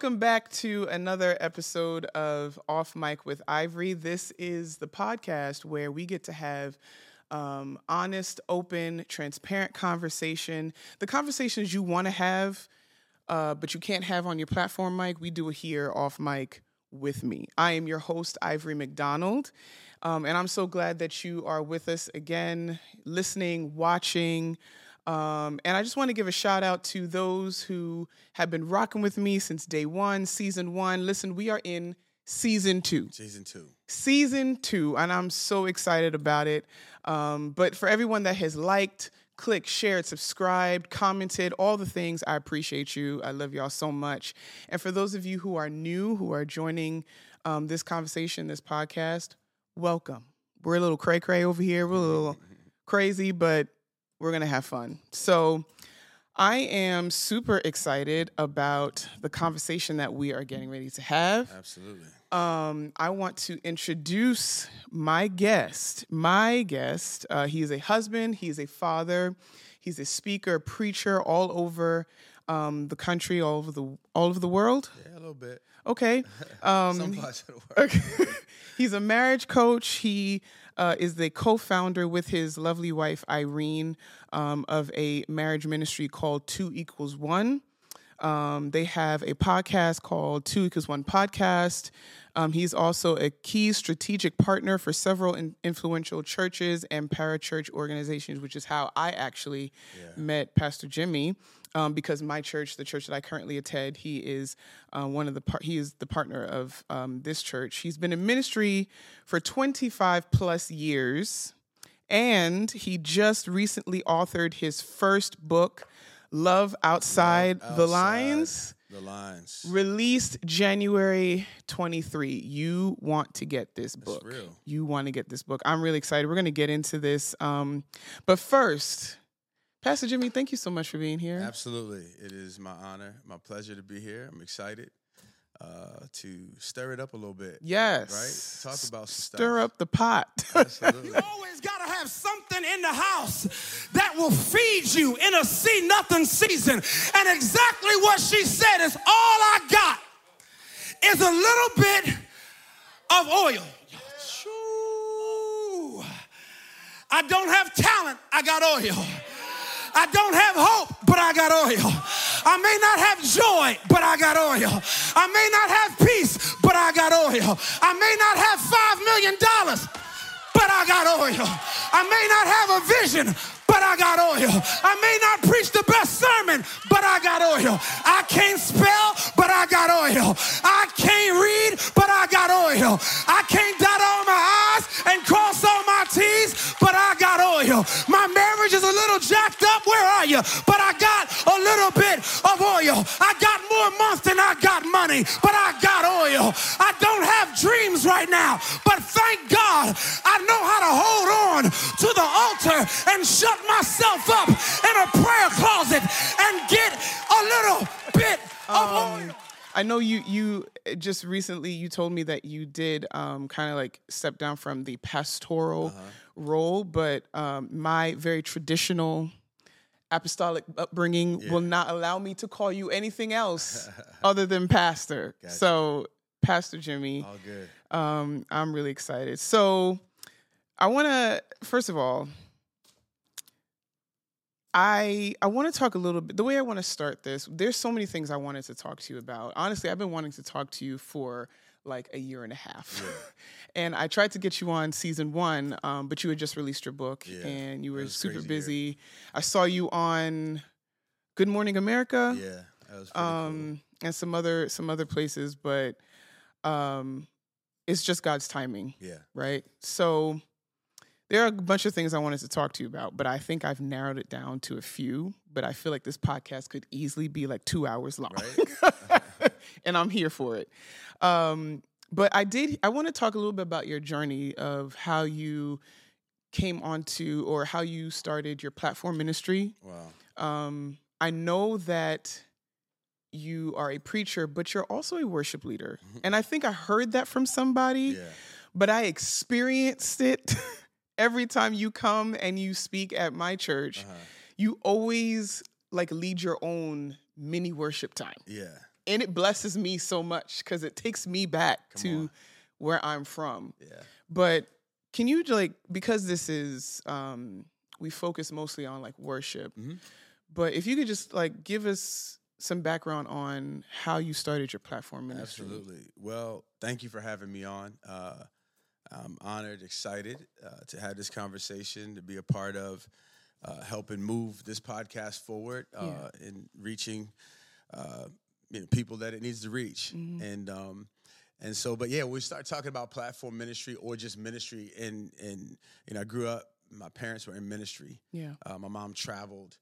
Welcome back to another episode of Off Mic with Ivory. This is the podcast where we get to have um, honest, open, transparent conversation. The conversations you want to have, uh, but you can't have on your platform mic, we do it here off mic with me. I am your host, Ivory McDonald. Um, and I'm so glad that you are with us again, listening, watching. Um, and I just want to give a shout out to those who have been rocking with me since day one, season one. Listen, we are in season two. Season two. Season two, and I'm so excited about it. Um, but for everyone that has liked, clicked, shared, subscribed, commented, all the things, I appreciate you. I love y'all so much. And for those of you who are new, who are joining um, this conversation, this podcast, welcome. We're a little cray cray over here. We're a little crazy, but we're going to have fun. So, I am super excited about the conversation that we are getting ready to have. Absolutely. Um, I want to introduce my guest. My guest, uh, he is a husband, he is a father, he's a speaker, preacher all over um, the country, all over the all over the world. Yeah, a little bit. Okay. Um, Some parts of the world. Okay. He's a marriage coach. He uh, is the co-founder with his lovely wife Irene um, of a marriage ministry called Two Equals One. Um, they have a podcast called Two Equals One Podcast. Um, he's also a key strategic partner for several in- influential churches and parachurch organizations, which is how I actually met Pastor Jimmy. Um, because my church, the church that I currently attend, he is uh, one of the par- he is the partner of um, this church. He's been in ministry for 25 plus years, and he just recently authored his first book, Love Outside, the Outside Lines The lines. released January 23. You want to get this book. real. You want to get this book. I'm really excited. We're going to get into this. Um, but first, Pastor Jimmy, thank you so much for being here. Absolutely. It is my honor, my pleasure to be here. I'm excited uh, to stir it up a little bit. Yes. Right? Talk about some Stir stuff. up the pot. Absolutely. always got to have something in the house that will feed you in a see nothing season. And exactly what she said is all I got is a little bit of oil. Shoo. I don't have talent, I got oil. I don't have hope, but I got oil. I may not have joy, but I got oil. I may not have peace, but I got oil. I may not have five million dollars, but I got oil. I may not have a vision, but I got oil. I may not preach the best sermon, but I got oil. I can't spell, but I got oil. I can't read, but I got oil. I can't dot all my I's and cross oil. My marriage is a little jacked up. Where are you? But I got a little bit of oil. I got more months than I got money, but I got oil. I don't have dreams right now, but thank God I know how to hold on to the altar and shut myself up in a prayer closet and get a little bit of um, oil. I know you you uh, just recently you told me that you did um, kind of like step down from the pastoral Uh-huh. role, but um, my very traditional apostolic upbringing will not allow me to call you anything else other than pastor. So, Pastor Jimmy, All good. um, I'm really excited. So, I want to first of all, I I want to talk a little bit. The way I want to start this, there's so many things I wanted to talk to you about. Honestly, I've been wanting to talk to you for like a year and a half, and I tried to get you on season one, um, but you had just released your book Yeah, and you were super crazy year. busy. I saw you on Good Morning America Yeah. That was um, and some other some other places, but um, it's just God's timing. Yeah. right? So there are a bunch of things I wanted to talk to you about, but I think I've narrowed it down to a few. But I feel like this podcast could easily be like two hours long, Right? and I'm here for it. Um, but I did. I want to talk a little bit about your journey of how you came onto or how you started your platform ministry Wow. um, I know that you are a preacher, but you're also a worship leader. And I think I heard that from somebody, Yeah. but I experienced it every time you come and you speak at my church. Uh-huh. You always like lead your own mini worship time. Yeah. and it blesses me so much because it takes me back Come to on. where I'm from. Yeah. But can you like because this is um we focus mostly on like worship. Mhm. But if you could just like give us some background on how you started your platform ministry. Absolutely. Well, thank you for having me on. Uh, I'm honored, excited uh, to have this conversation, to be a part of uh, helping move this podcast forward uh, Yeah. in reaching uh, you know, people that it needs to reach. Mhm. And um, and so, but yeah, we start talking about platform ministry or just ministry. And and you know, I grew up. My parents were in ministry. Yeah. Uh, my mom traveled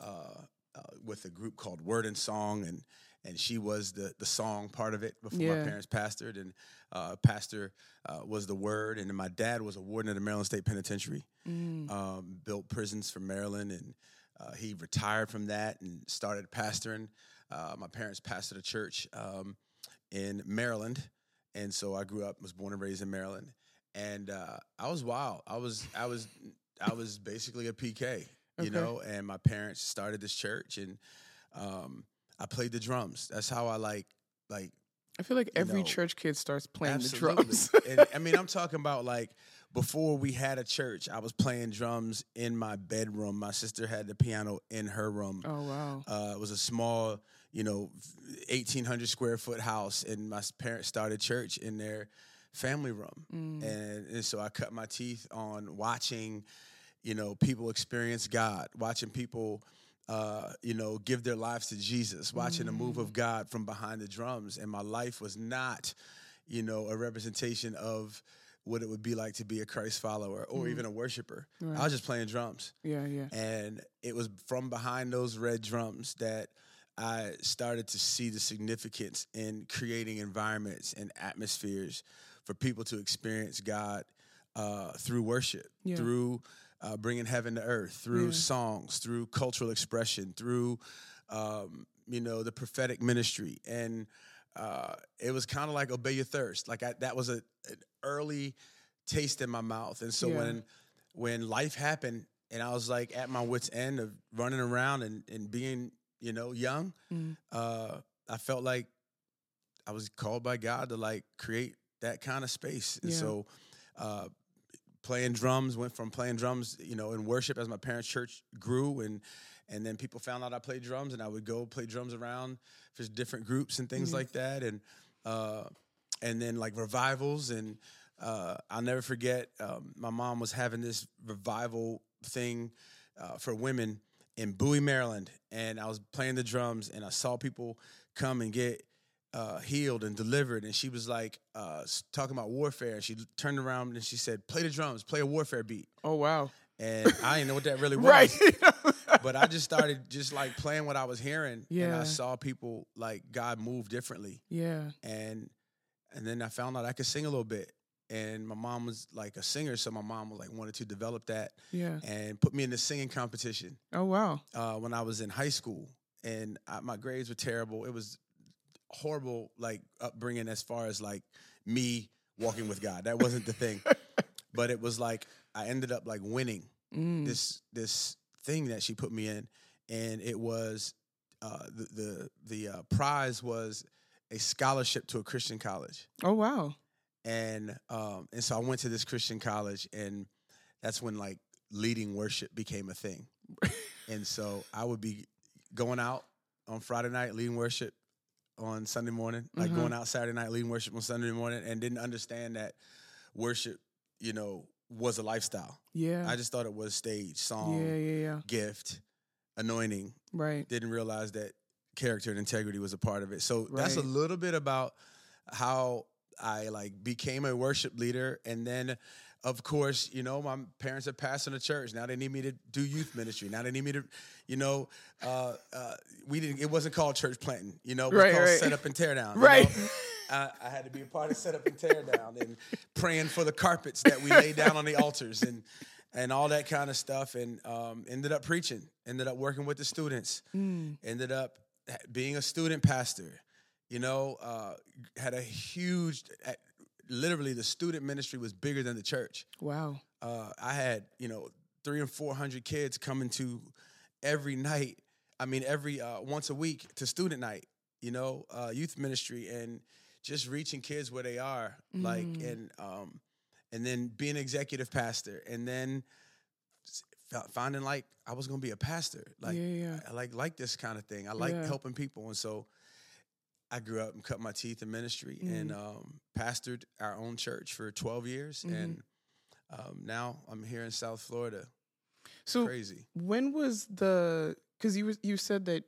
uh, uh, with a group called Word and Song, and and she was the the song part of it before Yeah. my parents pastored, and uh, pastor uh, was the Word, and then my dad was a warden at the Maryland State Penitentiary, Mm. um, built prisons for Maryland, and uh, he retired from that and started pastoring. Uh, my parents pastored a church um, in Maryland, and so I grew up, was born and raised in Maryland, and uh, I was wild. I was I was I was basically a PK, you Okay. know, and my parents started this church, and um, I played the drums. That's how I like like I feel like every know, church kid starts playing the drums. and, I mean, I'm talking about like before we had a church, I was playing drums in my bedroom. My sister had the piano in her room. oh wow. Uh, it was a small, you know, 1,800 square foot house, and my parents started church in their family room. Mm. And, and so I cut my teeth on watching, you know, people experience God, watching people, uh, you know, give their lives to Jesus, watching the move Mm. of God from behind the drums. And my life was not, you know, a representation of what it would be like to be a Christ follower or even a worshiper. I Mm. Was just playing drums. Yeah, yeah. And it was from behind those red drums that I started to see the significance in creating environments and atmospheres for people to experience God uh, through worship, Yeah. through uh, bringing heaven to earth, through Yeah. songs, through cultural expression, through um, you know the prophetic ministry, and uh, it was kind of like obey your thirst. Like I, that was a, an early taste in my mouth, and so Yeah. when when life happened, and I was like at my wits end of running around and and being you know young, Mm. uh, I felt like I was called by God to like create that kind of space, and Yeah. so. Uh, playing drums went from playing drums you know in worship as my parents church grew and and then people found out i played drums and i would go play drums around for different groups and things Mhm. like that and uh and then like revivals and uh i'll never forget um, my mom was having this revival thing uh, for women in bowie maryland and i was playing the drums and i saw people come and get uh, healed and delivered. And she was like uh, talking about warfare. And she turned around and she said, "Play the drums, play a warfare beat." Oh wow. And I didn't know what that really was. Right. But I just started just like playing what I was hearing, and I saw people like God move differently. yeah. And and then I found out I could sing a little bit. And my mom was like a singer, so my mom was like wanted to develop that Yeah. and put me in the singing competition Oh wow. uh, when I was in high school, and I, my grades were terrible. It was horrible, like upbringing as far as like me walking with God. That wasn't the thing, but it was like I ended up like winning Mm. this this thing that she put me in, and it was uh, the the the uh, prize was a scholarship to a Christian college Oh wow. and um, and so I went to this Christian college, and that's when like leading worship became a thing. and so I would be going out on Friday night leading worship on Sunday morning, like Mhm. going out Saturday night leading worship on Sunday morning, and didn't understand that worship, you know, was a lifestyle. Yeah. I just thought it was stage, song, yeah, yeah, yeah. gift, anointing. Right. Didn't realize that character and integrity was a part of it. So that's a little bit about how I like became a worship leader, and then, of course, you know, my parents are pastoring a church. Now they need me to do youth ministry. Now they need me to, you know, uh, uh, we didn't. It wasn't called church planting. You know, it was Right, called right. set up and tear down. you Right. know? I, I had to be a part of set up and tear down, and praying for the carpets that we laid down on the altars, and and all that kind of stuff. And um, ended up preaching. Ended up working with the students Mm. ended up being a student pastor you know uh, had a huge literally the student ministry was bigger than the church Wow. uh, i had you know three and four hundred kids coming to every night i mean every uh, once a week to student night you know, uh, youth ministry and just reaching kids where they are, like Mm. and um, and then being executive pastor, and then finding like I was gonna be a pastor, like yeah, yeah. I like like this kind of thing. I like Yeah. helping people, and so I grew up and cut my teeth in ministry and Mm-hmm. um, pastored our own church for twelve years, Mhm. and um, now I'm here in South Florida. So Crazy. when was the? Because you was you said that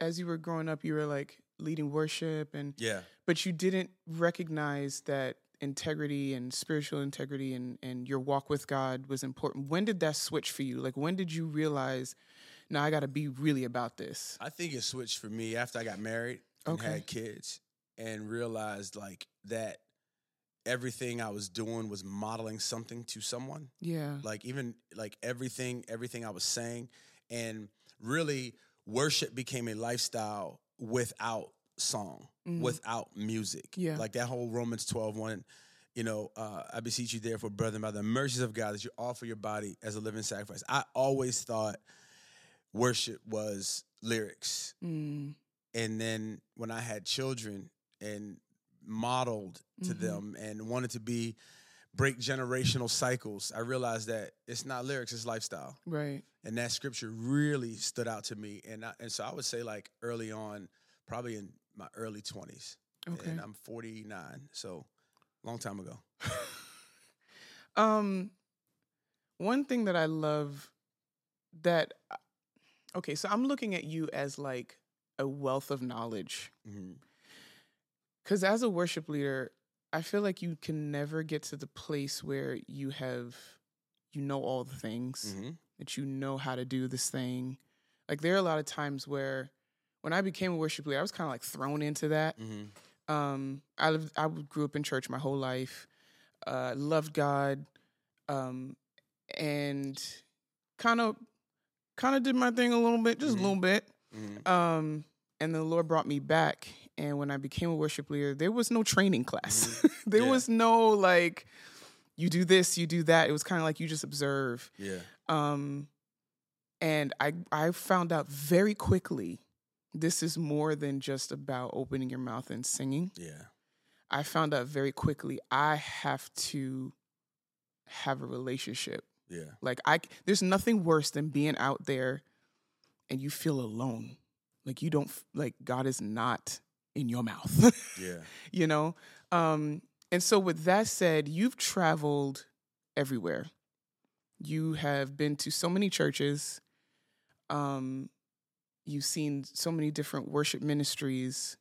as you were growing up, you were like leading worship, and Yeah. but you didn't recognize that integrity and spiritual integrity and and your walk with God was important. When did that switch for you? Like when did you realize? Now I got to be really about this. I think it switched for me after I got married and Okay. had kids and realized like that everything I was doing was modeling something to someone. Yeah. Like even like everything, everything I was saying. And really worship became a lifestyle without song, Mhm. without music. Yeah. Like that whole Romans 12 one, you know, uh, I beseech you therefore, brethren, by the mercies of God, that you offer your body as a living sacrifice. I always thought worship was lyrics. Mm. And then when I had children and modeled to Mhm. them and wanted to be break generational cycles, I realized that it's not lyrics, it's lifestyle. Right. And that scripture really stood out to me. And I, and so I would say like early on, probably in my early 20s. Okay. And I'm 49, so long time ago. Um, one thing that I love that, uh, okay, so I'm looking at you as like a wealth of knowledge. Because as a worship leader, I feel like you can never get to the place where you have, you know, all the things, hmm that you know how to do this thing. Like there are a lot of times where when I became a worship leader, I was kind of like thrown into that. hmm Um, I lived, I grew up in church my whole life. Uh, loved God, um, and kind of, kind of did my thing a little bit, just Mhm. a little bit. hmm Um, and the Lord brought me back. And when I became a worship leader, there was no training class. there Yeah. was no like, you do this, you do that. It was kind of like you just observe. Yeah. Um, and I I found out very quickly this is more than just about opening your mouth and singing. Yeah. I found out very quickly I have to have a relationship. Yeah. Like I there's nothing worse than being out there and you feel alone. Like you don't like God is not in your mouth. Yeah. you know? Um and so with that said, you've traveled everywhere. You have been to so many churches. Um you've seen so many different worship ministries.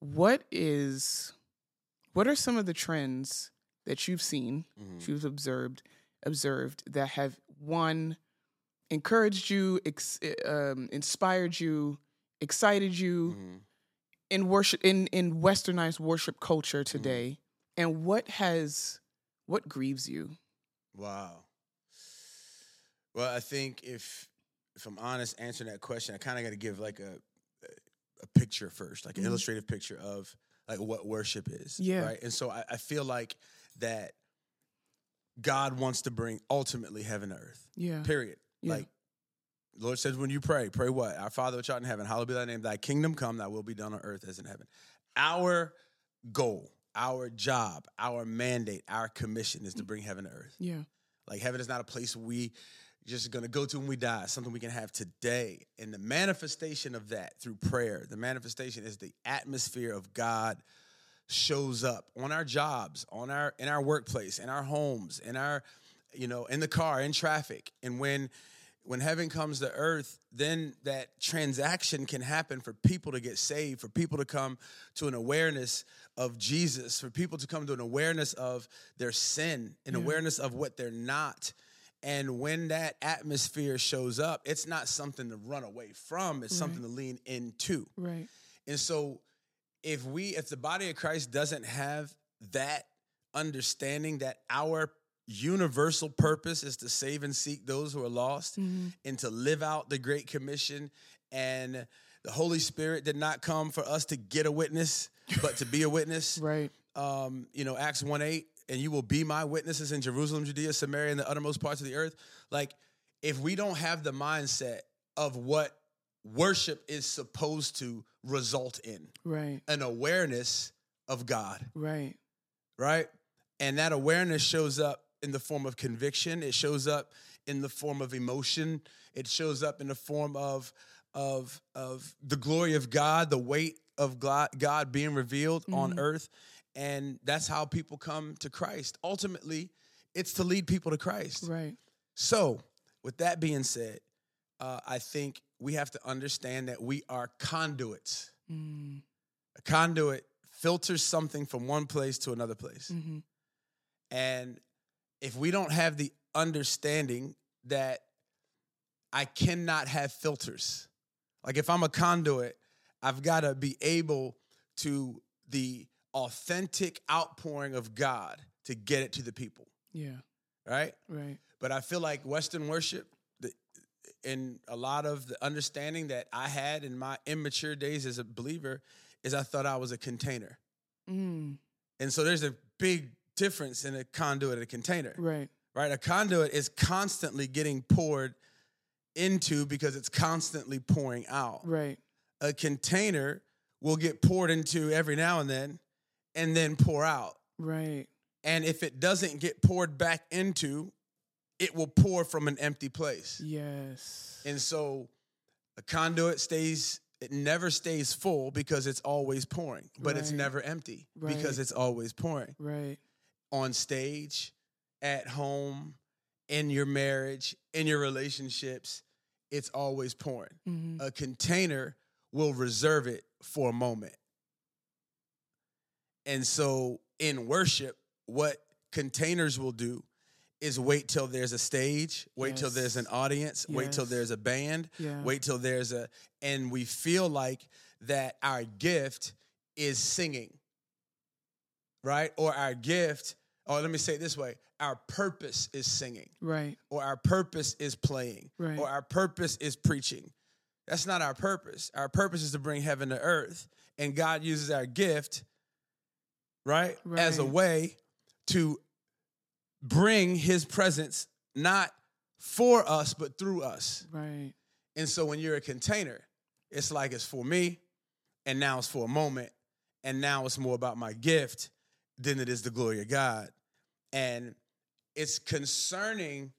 What is what are some of the trends that you've seen, hmm that you've observed observed that have one encouraged you, ex, um, inspired you, excited you, hmm in worship in in westernized worship culture today and what has what grieves you Wow. Well, I think if if I'm honest answering that question, I kind of got to give like a a picture first, like an Mhm. illustrative picture of like what worship is. Yeah. Right. And so I, I feel like that God wants to bring ultimately heaven to earth. yeah Period. Yeah. Like the Lord says when you pray, pray what? Our Father which art in heaven, hallowed be thy name, thy kingdom come, thy will be done on earth as in heaven. Our goal, our job, our mandate, our commission is to bring heaven to earth. yeah Like heaven is not a place we just gonna go to when we die. It's something we can have today. And the manifestation of that through prayer, the manifestation is the atmosphere of God shows up on our jobs, on our in our workplace, in our homes, in our, you know, in the car, in traffic. And when when heaven comes to earth, then that transaction can happen for people to get saved, for people to come to an awareness of Jesus, for people to come to an awareness of their sin, an Yeah. awareness of what they're not. And when that atmosphere shows up, it's not something to run away from, it's something to lean into. right And so if we if the body of Christ doesn't have that understanding that our universal purpose is to save and seek those who are lost Mhm. and to live out the great commission and the Holy Spirit did not come for us to get a witness but to be a witness right um, you know, Acts 1 8, and you will be my witnesses in Jerusalem, Judea, Samaria, and the uttermost parts of the earth. Like, if we don't have the mindset of what worship is supposed to result in Right. an awareness of God, Right. right? And that awareness shows up in the form of conviction. It shows up in the form of emotion. It shows up in the form of of of the glory of God, the weight of God, being revealed on Mhm. earth, and that's how people come to Christ. Ultimately, it's to lead people to Christ. Right. So, with that being said, uh, I think we have to understand that we are conduits. Mm. A conduit filters something from one place to another place. hmm And if we don't have the understanding that I cannot have filters, like if I'm a conduit, I've got to be able to the authentic outpouring of God to get it to the people, Yeah. right? Right. But I feel like Western worship, the, in a lot of the understanding that I had in my immature days as a believer, is I thought I was a container. Mm. And so there's a big difference in a conduit and a container, Right. right? A conduit is constantly getting poured into because it's constantly pouring out. Right. A container will get poured into every now and then and then pour out. Right. And if it doesn't get poured back into, it will pour from an empty place. Yes. And so a conduit stays, it never stays full because it's always pouring, but it's never empty Right. because it's always pouring. right. On stage, at home, in your marriage, in your relationships, it's always pouring. hmm A container will reserve it for a moment. And so in worship, what containers will do is wait till there's a stage, wait till there's an Yes. audience, wait till there's a band, Yeah. wait till there's a, and we feel like that our gift is singing, right? Or our gift, or let me say it this way our purpose is singing, Right. or our purpose is playing, Right. or our purpose is preaching. That's not our purpose. Our purpose is to bring heaven to earth, and God uses our gift, right, as a way to bring his presence not for us but through us. Right. And so when you're a container, it's like it's for me, and now it's for a moment, and now it's more about my gift than it is the glory of God. And it's concerning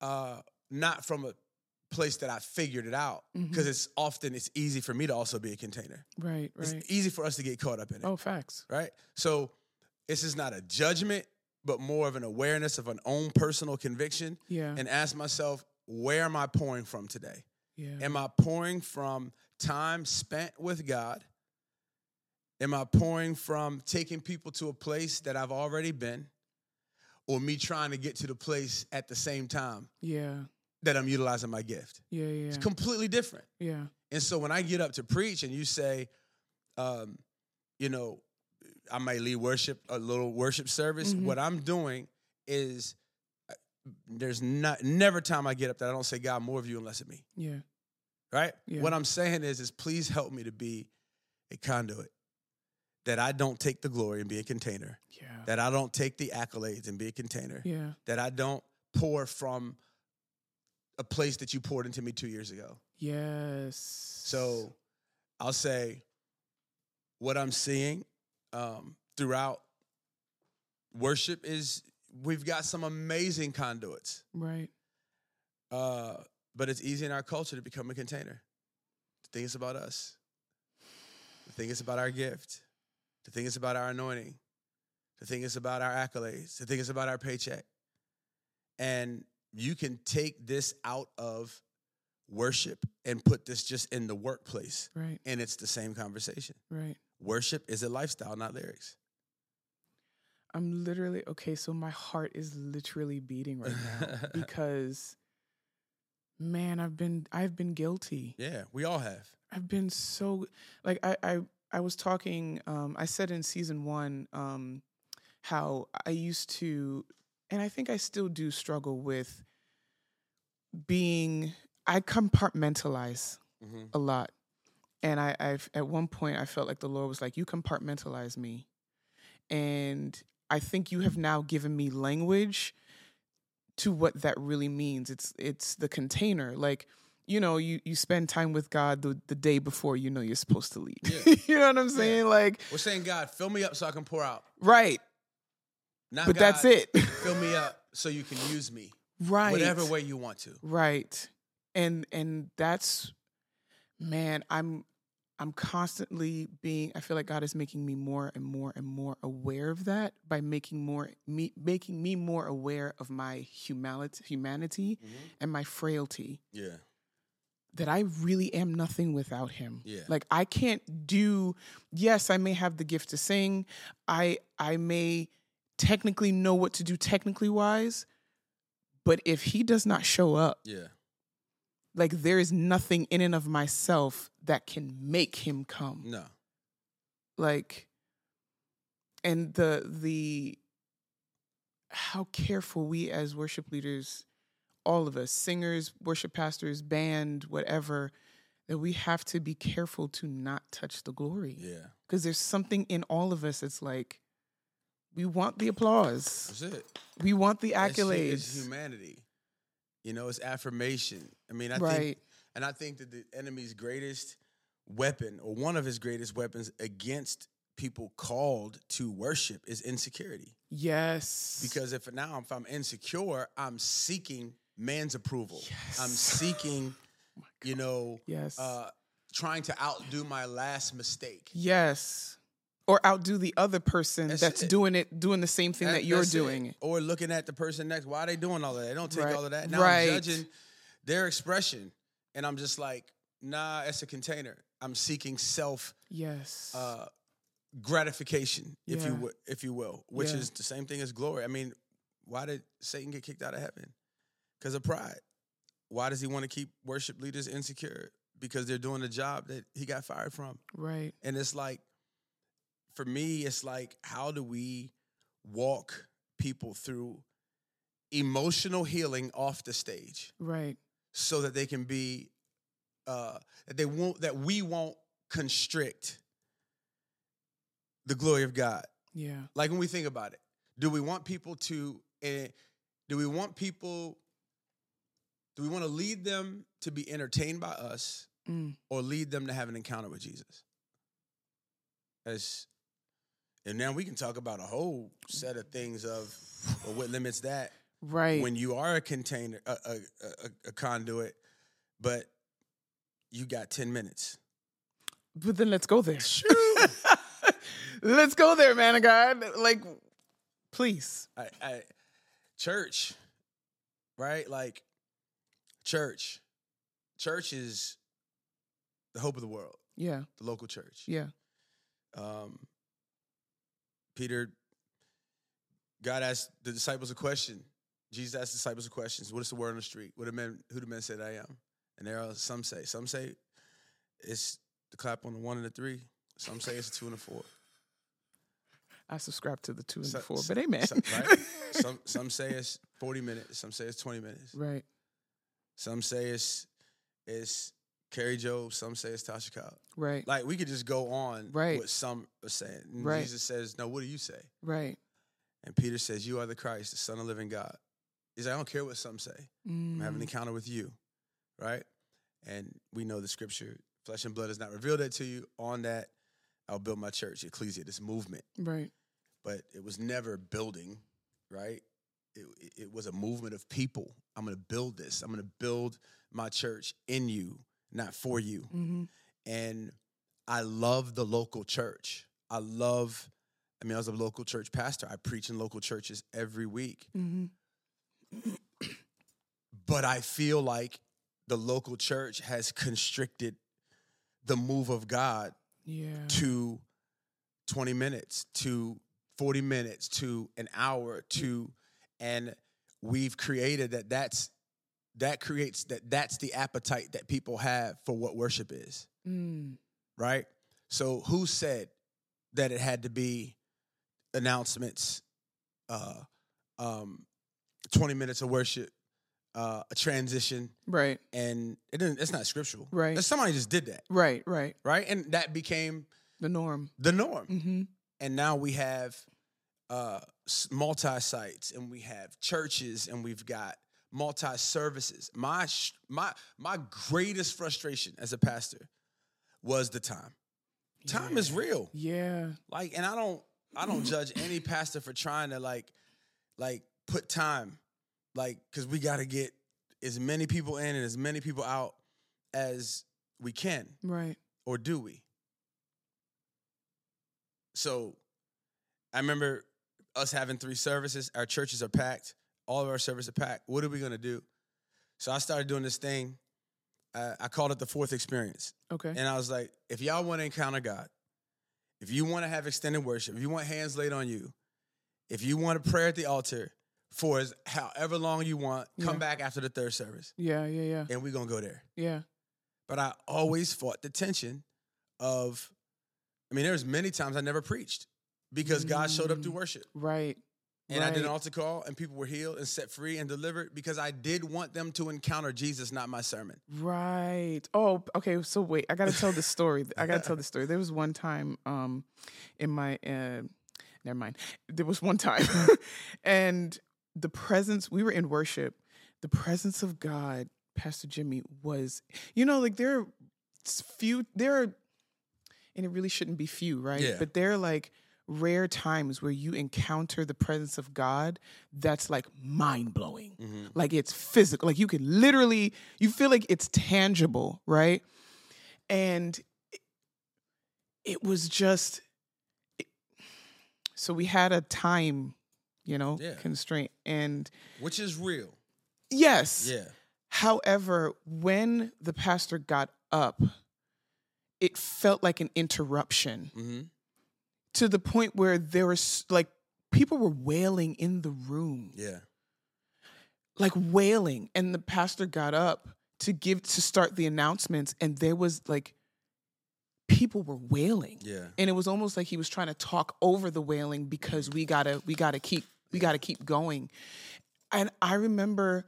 uh not from a place that I figured it out because Mhm. it's often it's easy for me to also be a container. Right. It's Right. easy for us to get caught up in it, Oh, facts. right? So this is not a judgment, but more of an awareness of an own personal conviction Yeah. and ask myself, where am I pouring from today? yeah. Am I pouring from time spent with God? Am I pouring from taking people to a place that I've already been? Or me trying to get to the place at the same time yeah. that I'm utilizing my gift? Yeah. Yeah. It's completely different. Yeah. And so when I get up to preach and you say, um, you know, I might lead worship, a little worship service, Mhm. what I'm doing is uh, there's not never time I get up that I don't say, God, more of you and less of me Yeah. right? Yeah. What I'm saying is, is please help me to be a conduit. That I don't take the glory and be a container. Yeah. That I don't take the accolades and be a container. Yeah. That I don't pour from a place that you poured into me two years ago. Yes. So I'll say what I'm seeing um, throughout worship is we've got some amazing conduits. Right. Uh, but it's easy in our culture to become a container. To think it's about us. To think it's about our gift. To thing is about our anointing. The thing is about our accolades. The thing is about our paycheck. And you can take this out of worship and put this just in the workplace, Right. and it's the same conversation. Right. Worship is a lifestyle, not lyrics. I'm literally okay. So my heart is literally beating right now because, man, I've been I've been guilty. Yeah, we all have. I've been so like I I I was talking. Um, I said in season one um, how I used to, and I think I still do struggle with being. I compartmentalize Mhm. a lot, and I I've at one point I felt like the Lord was like, "You compartmentalize me," and I think you have now given me language to what that really means. It's it's the container. Like you know, you you spend time with God the, the day before you know you're supposed to lead. Yeah. you know what I'm saying? Like, We're saying, God, fill me up so I can pour out. right. Not But that's it. fill me up so you can use me. right. Whatever way you want to. Right. And and that's man, I'm I'm constantly being I feel like God is making me more and more and more aware of that by making more me making me more aware of my humanity humanity and my frailty Yeah. That I really am nothing without him. Yeah. Like I can't do yes, I may have the gift to sing. I I may technically know what to do technically wise, but if he does not show up, Yeah. like there is nothing in and of myself that can make him come No. like and the the how careful we as worship leaders all of us singers worship pastors band whatever that we have to be careful to not touch the glory Yeah. because there's something in all of us that's like we want the applause That's it. we want the accolades It's, humanity. You know, it's affirmation. I mean, I right think, and I think that the enemy's greatest weapon, or one of his greatest weapons against people called to worship, is insecurity. yes Because if now if I'm insecure, I'm seeking man's approval. I'm Yes. seeking, you know, yes uh, trying to outdo my last mistake. Yes. Or outdo the other person That's that's, doing it, doing the same thing that, you're that's it. doing. Or looking at the person next. Why are they doing all of that? They don't take Right. all of that. Now Right. I'm judging their expression. And I'm just like, nah, it's a container. I'm seeking self Yes. uh, gratification, if you Yeah. will, if you will, which Yeah. is the same thing as glory. I mean, why did Satan get kicked out of heaven? Because of pride. Why does he want to keep worship leaders insecure? Because they're doing the job that he got fired from. right. And it's like, for me, it's like, how do we walk people through emotional healing off the stage Right. so that they can be, uh, that they won't, that we won't constrict the glory of God. Yeah. Like when we think about it, do we want people to, uh, do we want people, do we want to lead them to be entertained by us Mm. or lead them to have an encounter with Jesus? As, and now we can talk about a whole set of things of well, what limits that Right. when you are a container, a, a, a, a conduit, but you got 10 minutes. but then let's go there. let's go there, man of God. Like, please. I, I, church, right? Like, church. Church is the hope of the world, Yeah. the local church. Yeah. Um, Peter, God asked the disciples a question. Jesus asked the disciples a question. What is the word on the street? What do men, who do men say that I am? And there are some say. Some say it's the clap on the one and the three. Some say it's a two and a four. I subscribe to the two and So- the four, so- but amen. Some, right? some some say it's forty minutes. Some say it's twenty minutes. right. Some say it's it's Kari Jobe. Some say it's Tasha Cobb. Right. Like we could just go on. Right. What some are saying. And Right. Jesus says, "No, what do you say?" Right. And Peter says, "You are the Christ, the Son of the Living God." He's like, "I don't care what some say. I'm having an Mm. encounter with you, right?" And we know the scripture: "Flesh and blood has not revealed that to you." On that, I'll build my church, ecclesia, this movement. Right. But it was never building, right? It, it was a movement of people. I'm going to build this. I'm going to build my church in you, not for you. Mm-hmm. And I love the local church. I love. I mean, I was a local church pastor. I preach in local churches every week. Mm-hmm. but I feel like the local church has constricted the move of God Yeah. to 20 minutes, to 40 minutes, to an hour, to and we've created that that's that creates that that's the appetite that people have for what worship is, Mm. right? So who said that it had to be announcements uh um 20 minutes of worship, uh, a transition, Right. and it didn't. It's not scriptural, Right. Somebody just did that, Right. Right. right? And that became The norm. the norm. Mm-hmm. And now we have uh, multi sites, and we have churches, and we've got multi services. My my my greatest frustration as a pastor was the time. Time is real. Yeah. Like, and I don't I don't judge any pastor for trying to like like put time, like, because we got to get as many people in and as many people out as we can, Right. or do we? So, I remember us having three services. Our churches are packed. All of our services are packed. What are we gonna do? So I started doing this thing. Uh, I called it the fourth experience. Okay. And I was like, if y'all want to encounter God, if you want to have extended worship, if you want hands laid on you, if you want a prayer at the altar for as however long you want, come Yeah. back after the third service yeah. Yeah. Yeah. and we're going to go there. Yeah. But I always fought the tension of, I mean, there's many times I never preached because God showed up through Mm. worship. Right. And I did an Right. altar call and people were healed and set free and delivered because I did want them to encounter Jesus, not my sermon. Right. Oh, okay. So wait, I gotta tell the story. I gotta tell the story. There was one time, um, in my, uh, never mind. There was one time, and the presence. We were in worship. The presence of God, Pastor Jimmy, was. You know, like there are few. There are, and it really shouldn't be few, right? Yeah. But there are like rare times where you encounter the presence of God that's like mind blowing. Like it's physical. Like you can literally, you feel like it's tangible, right? And it, it was just, it- so we had a time, you know, Yeah. constraint. And Which is real. yes. Yeah. However, when the pastor got up, it felt like an interruption hmm to the point where there was like people were wailing in the room, Yeah. like wailing. And the pastor got up to give to start the announcements, and there was like people were wailing. Yeah. And it was almost like he was trying to talk over the wailing because we gotta we gotta keep we gotta keep going. And I remember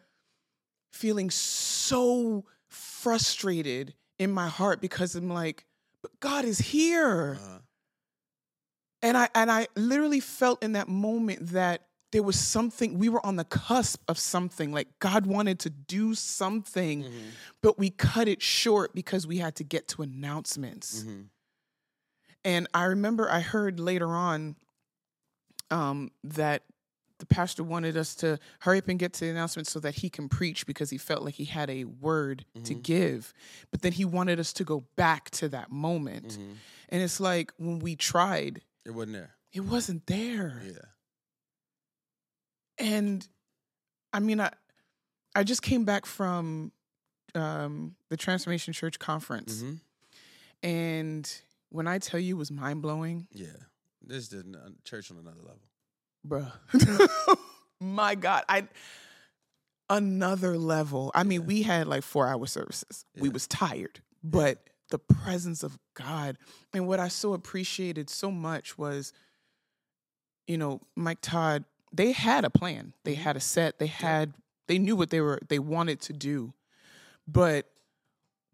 feeling so frustrated in my heart because I'm like, but God is here. Uh-huh. And I and I literally felt in that moment that there was something we were on the cusp of something like God wanted to do something Mhm. but we cut it short because we had to get to announcements. Mhm. And I remember I heard later on um, that the pastor wanted us to hurry up and get to the announcements so that he can preach because he felt like he had a word to Mhm. give. But then he wanted us to go back to that moment. Mhm. And it's like when we tried, It wasn't there. it wasn't there. Yeah. And I mean, I I just came back from um, the Transformation Church conference, hmm and when I tell you it was mind blowing, Yeah. This is church on another level. bruh. My God, I another level. I mean, we had like four hour services. We was tired, but the presence of God and what I so appreciated so much was, you know, Mike Todd. They had a plan. They Mhm. had a set. They had. They knew what they were. They wanted to do, but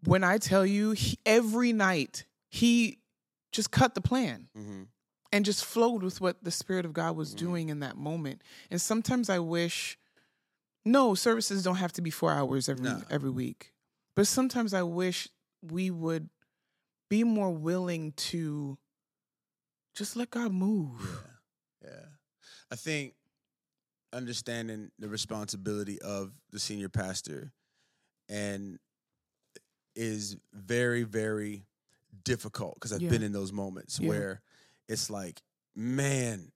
when I tell you, he, every night he just cut the plan hmm and just flowed with what the spirit of God was Mhm. doing in that moment. And sometimes I wish no, services don't have to be 4 hours every No. every week. But sometimes I wish we would be more willing to just let God move. Yeah. Yeah. I think understanding the responsibility of the senior pastor and is very, very difficult because I've Yeah. been in those moments Yeah. where it's like, man,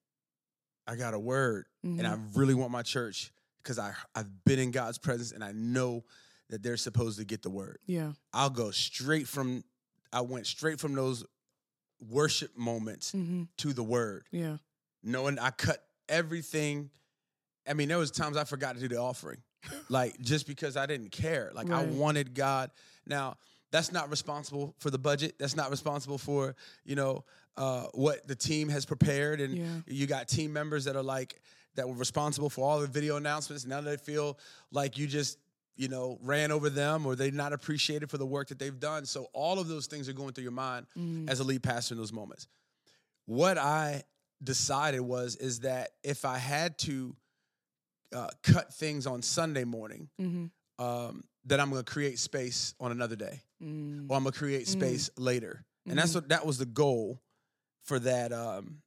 I got a word and I Mhm. really want my church because I I've been in God's presence and I know that they're supposed to get the word. yeah. I'll go straight from I went straight from those worship moments hmm to the word Yeah. knowing I cut everything. I mean, there was times I forgot to do the offering, like just because I didn't care. Like I wanted God. Now that's not responsible for the budget. That's not responsible for you know uh, what the team has prepared, and Yeah. you got team members that are like that were responsible for all the video announcements. Now they feel like you just you know ran over them or they're not appreciated for the work that they've done. So all of those things are going through your mind Mm. as a lead pastor in those moments. What I decided was is that if I had to uh, cut things on Sunday morning, Mm-hmm. um, that I'm going to create space on another day, Mm. or I'm going to create Mm. space later. And that's Mhm. what that was the goal for that. Um,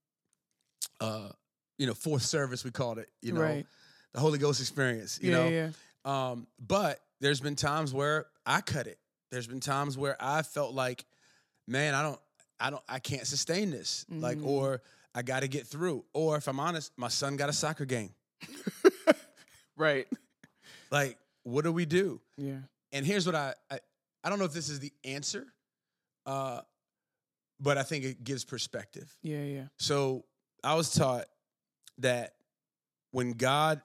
uh, you know, fourth service we called it. You know, right. the Holy Ghost experience. You yeah, know, yeah. Um, but there's been times where I cut it. There's been times where I felt like, man, I don't, I don't, I can't sustain this. Like, Mhm. or I got to get through. Or if I'm honest, my son got a soccer game. Right. Like, what do we do? Yeah. And here's what I, I, I don't know if this is the answer, uh, but I think it gives perspective. Yeah, yeah. So I was taught that when God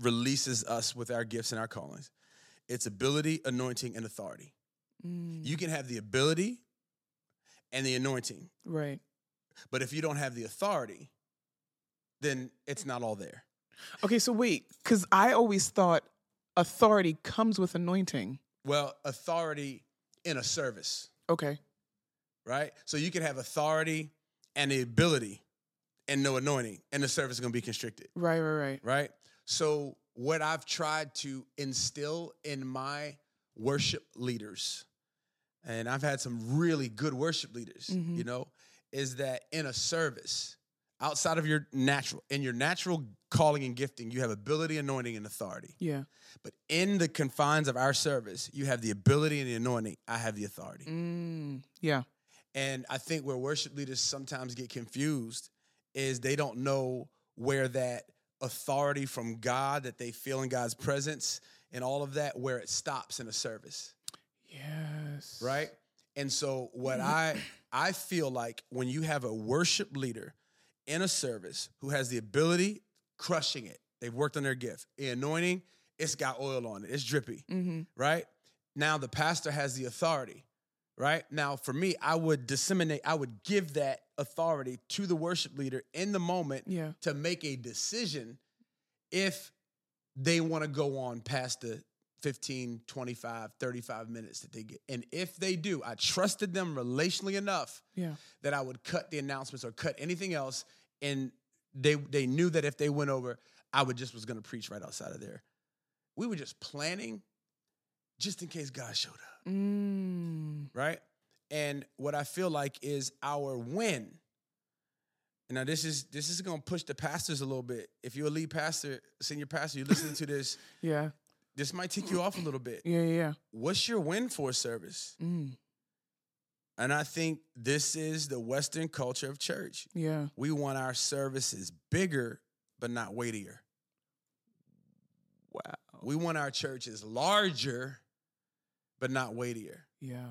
releases us with our gifts and our callings, it's ability, anointing, and authority. Mm. You can have the ability and the anointing, right. but if you don't have the authority, then it's not all there. Okay, so wait, because I always thought authority comes with anointing. Well, authority in a service, Okay. right? So you can have authority and the ability and no anointing, and the service is going to be constricted. Right, right, right. right? So, what I've tried to instill in my worship leaders, and I've had some really good worship leaders, Mhm. you know, is that in a service, outside of your natural, in your natural calling and gifting, you have ability, anointing, and authority. Yeah. But in the confines of our service, you have the ability and the anointing. I have the authority. Mm. Yeah. And I think where worship leaders sometimes get confused is they don't know where that authority from God that they feel in God's presence and all of that, where it stops in a service, Yes. right? And so what I I feel like when you have a worship leader in a service who has the ability, crushing it, they've worked on their gift, the anointing, it's got oil on it, it's drippy Mm-hmm. right? Now the pastor has the authority, right? Now for me, I would disseminate, I would give that authority to the worship leader in the moment Yeah. to make a decision if they want to go on past the 15, 25, 35 minutes that they get. And if they do, I trusted them relationally enough Yeah. that I would cut the announcements or cut anything else. And they they knew that if they went over, I would just was gonna preach right outside of there. We were just planning just in case God showed up, Mm. right? And what I feel like is our win. And now this is this is gonna push the pastors a little bit. If you're a lead pastor, senior pastor, you're listening to this, Yeah. this might tick you off a little bit. Yeah. Yeah. What's your win for service? Mm. And I think this is the Western culture of church. Yeah. We want our services bigger, but not weightier. Wow. We want our churches larger, but not weightier. Yeah.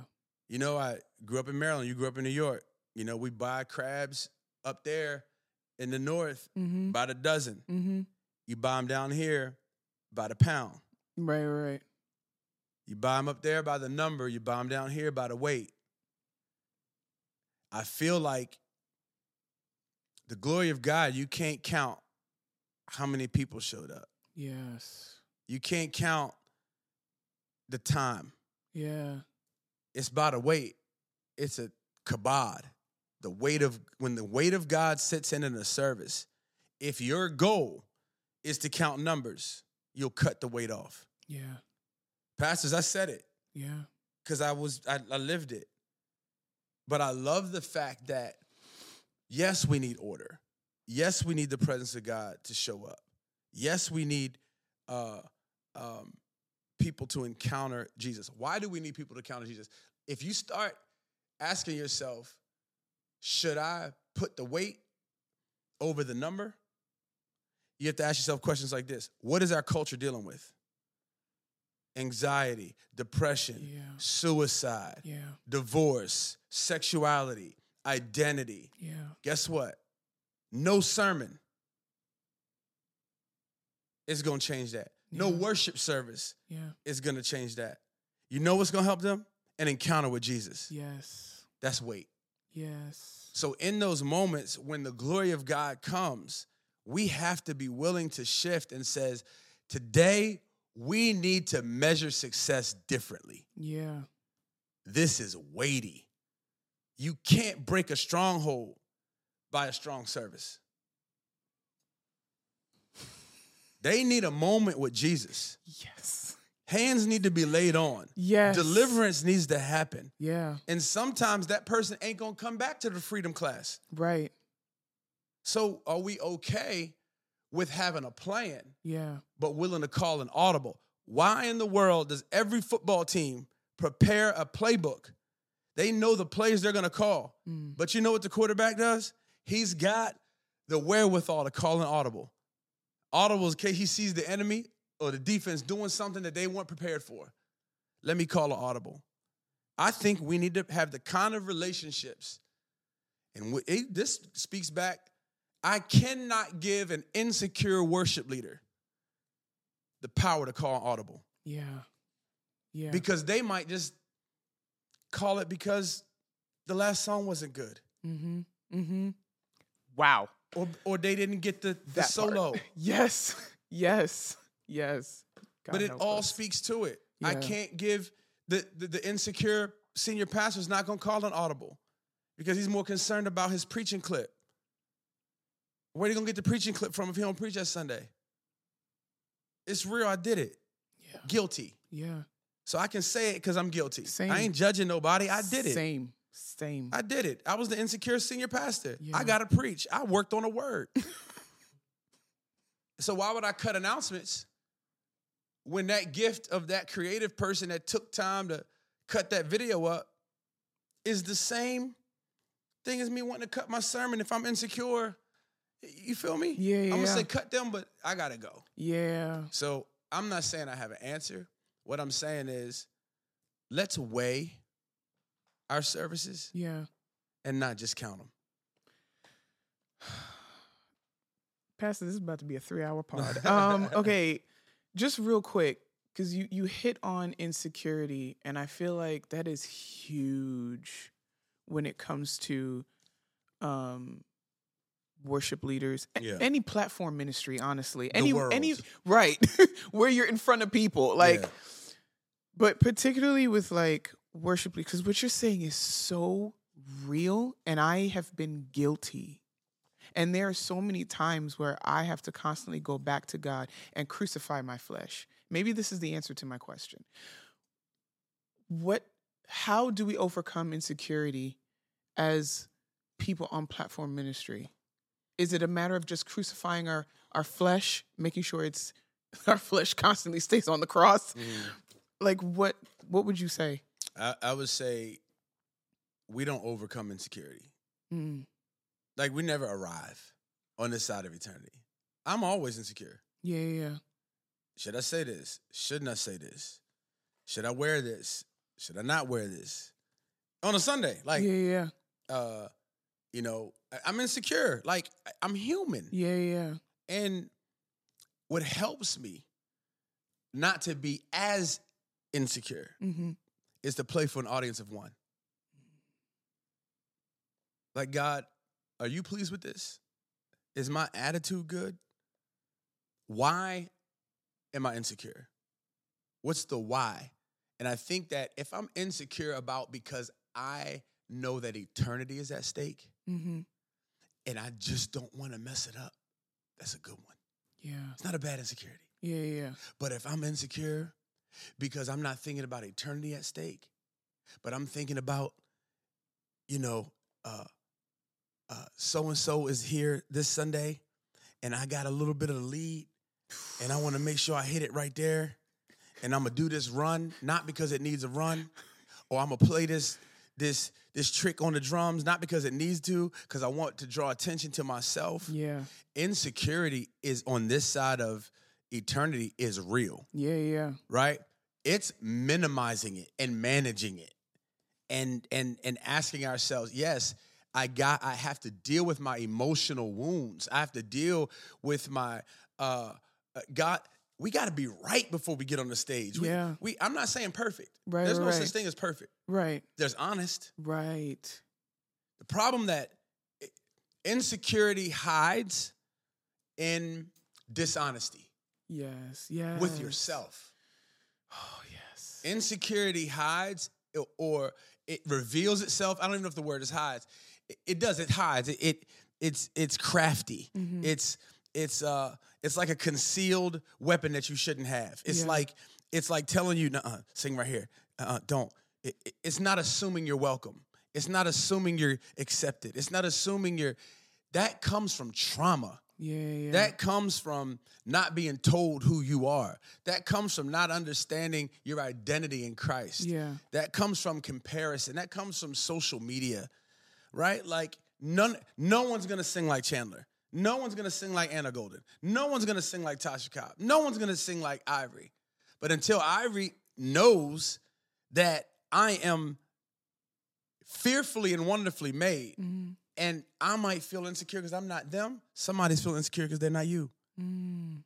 You know, I grew up in Maryland. You grew up in New York. You know, we buy crabs up there in the north Mm-hmm. by the dozen. Mm-hmm. You buy them down here by the pound. Right. Right. You buy them up there by the number. You buy them down here by the weight. I feel like the glory of God, you can't count how many people showed up. Yes. You can't count the time. Yeah. It's by the weight. It's a kabod. The weight of when the weight of God sits in in a service. If your goal is to count numbers, you'll cut the weight off. Yeah. Pastors, I said it Yeah. because I was I, I lived it. But I love the fact that yes, we need order. Yes, we need the presence of God to show up. Yes, we need uh, um, people to encounter Jesus. Why do we need people to encounter Jesus? If you start asking yourself, should I put the weight over the number? You have to ask yourself questions like this What is our culture dealing with? Anxiety, depression, Yeah. suicide, Yeah. divorce, sexuality, identity. Yeah. Guess what? No sermon is going to change that. No worship service is going to change that. You know what's going to help them? An encounter with Jesus. Yes. That's weight. Yes. So, in those moments when the glory of God comes, we have to be willing to shift and says, today we need to measure success differently. Yeah. This is weighty. You can't break a stronghold by a strong service. They need a moment with Jesus. Yes. Hands need to be laid on. Yes. Deliverance needs to happen. Yeah. And sometimes that person ain't gonna come back to the freedom class. Right. So are we okay with having a plan, Yeah. but willing to call an audible? Why in the world does every football team prepare a playbook? They know the plays they're gonna call. Mm. But you know what the quarterback does? He's got the wherewithal to call an audible. Audible is in case he sees the enemy or the defense doing something that they weren't prepared for. Let me call an audible. I think we need to have the kind of relationships, and we- it, this speaks back. I cannot give an insecure worship leader the power to call an audible Yeah. Yeah. because they might just call it because the last song wasn't good. mm-hmm. Mm-hmm. Wow. or or they didn't get the, the That solo. Yes. Yes. Yes. God but it all us. speaks to it. I can't give the, the the insecure senior pastor is not gonna call an audible because he's more concerned about his preaching clip. Where are you gonna get the preaching clip from if he don't preach that Sunday? It's real. I did it. Yeah. Guilty. Yeah. So I can say it because I'm guilty. Same. I ain't judging nobody. I did it. Same. Same. I did it. I was the insecure senior pastor. Yeah. I got to preach. I worked on a word. so why would I cut announcements when that gift of that creative person that took time to cut that video up is the same thing as me wanting to cut my sermon if I'm insecure? You feel me? Yeah, yeah. I'm gonna say cut them, but I gotta go. yeah. So I'm not saying I have an answer. What I'm saying is let's weigh our services Yeah. and not just count them. Pastor, this is about to be a three hour pod. Um, okay, just real quick, because you you hit on insecurity, and I feel like that is huge when it comes to um worship leaders Yeah. any platform ministry honestly any any right where you're in front of people like Yeah. but particularly with like worship because what you're saying is so real and i have been guilty and there are so many times where i have to constantly go back to god and crucify my flesh. Maybe this is the answer to my question. What how do we overcome insecurity as people on platform ministry? Is it a matter of just crucifying our our flesh making sure it's our flesh constantly stays on the cross? Like what what would you say? I, I would say we don't overcome insecurity. mm. Like we never arrive on this side of eternity. I'm always insecure. yeah yeah yeah. Should I say this? Shouldn't I say this? Should I wear this? Should I not wear this? On a Sunday, like yeah yeah uh, you know, I'm insecure. Like I'm human. yeah yeah And what helps me not to be as insecure mm-hmm. is to play for an audience of one. Like, God, are you pleased with this? Is my attitude good? Why am I insecure? What's the why? And I think that if I'm insecure about because I know that eternity is at stake Mm-hmm. and I just don't want to mess it up, that's a good one. yeah It's not a bad insecurity. yeah yeah But if I'm insecure because I'm not thinking about eternity at stake, but I'm thinking about, you know, uh, so and so is here this Sunday, and I got a little bit of the lead, and I want to make sure I hit it right there, and I'm gonna do this run not because it needs a run, or I'm gonna play this this this trick on the drums not because it needs to, because I want to draw attention to myself. yeah. Insecurity is on this side of eternity is real. Yeah yeah. Right? It's minimizing it and managing it and and and asking ourselves yes i got i have to deal with my emotional wounds. I have to deal with my uh uh, god we got to be right before we get on the stage. We, Yeah. we i'm not saying perfect. Right, there's no right, such thing as perfect. Right. There's honest. Right. The problem that insecurity hides in dishonesty. Yes yes. with yourself. Oh yes. Insecurity hides or it reveals itself. I don't even know if the word is hides. It, does. It hides. It, it it's it's crafty. Mhm. It's it's uh it's like a concealed weapon that you shouldn't have. It's Yeah. like it's like telling you, uh, sing right here. Uh, don't. It- it's not assuming you're welcome. It's not assuming you're accepted. It's not assuming you're. That comes from trauma. Yeah, yeah. That comes from not being told who you are. That comes from not understanding your identity in Christ. Yeah. That comes from comparison. That comes from social media. Right? Like none no one's gonna sing like Chandler. No one's gonna sing like Anna Golden. No one's gonna sing like Tasha Cobb. No one's gonna sing like Ivory. But until Ivory knows that I am fearfully and wonderfully made, Mhm. and I might feel insecure because I'm not them. Somebody's feeling insecure because they're not you. Mm,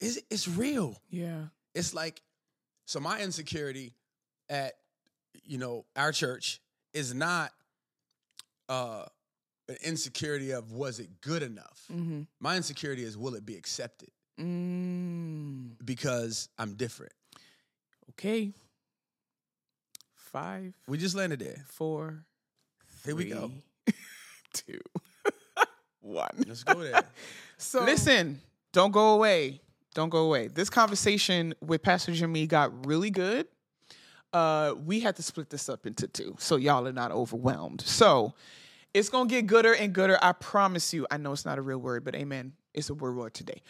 It's, it's real. yeah. It's like, so my insecurity at, you know, our church is not uh, an insecurity of was it good enough. Mm-hmm. My insecurity is will it be accepted Mm, because I'm different. okay. Five, We just landed there. four, Here we go. two. one. Let's go there. So listen, don't go away. Don't go away. This conversation with Pastor Jimmy got really good. Uh, we had to split this up into two, so y'all are not overwhelmed. So it's gonna get gooder and gooder. I promise you. I know it's not a real word, but amen. It's a word word today.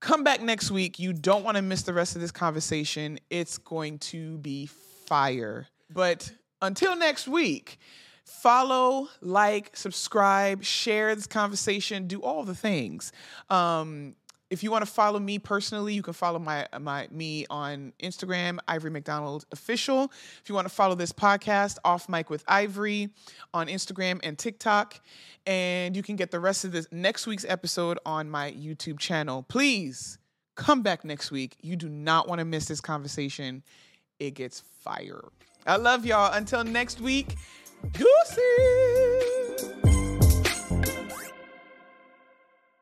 Come back next week. You don't want to miss the rest of this conversation. It's going to be fire. But until next week, follow, like, subscribe, share this conversation, do all the things. Um, if you want to follow me personally, you can follow my my me on Instagram, Ivory McDonald Official. If you want to follow this podcast, Off Mic with Ivory, on Instagram and TikTok, and you can get the rest of this next week's episode on my YouTube channel. Please come back next week. You do not want to miss this conversation. It gets fire. I love y'all. Until next week, goosey.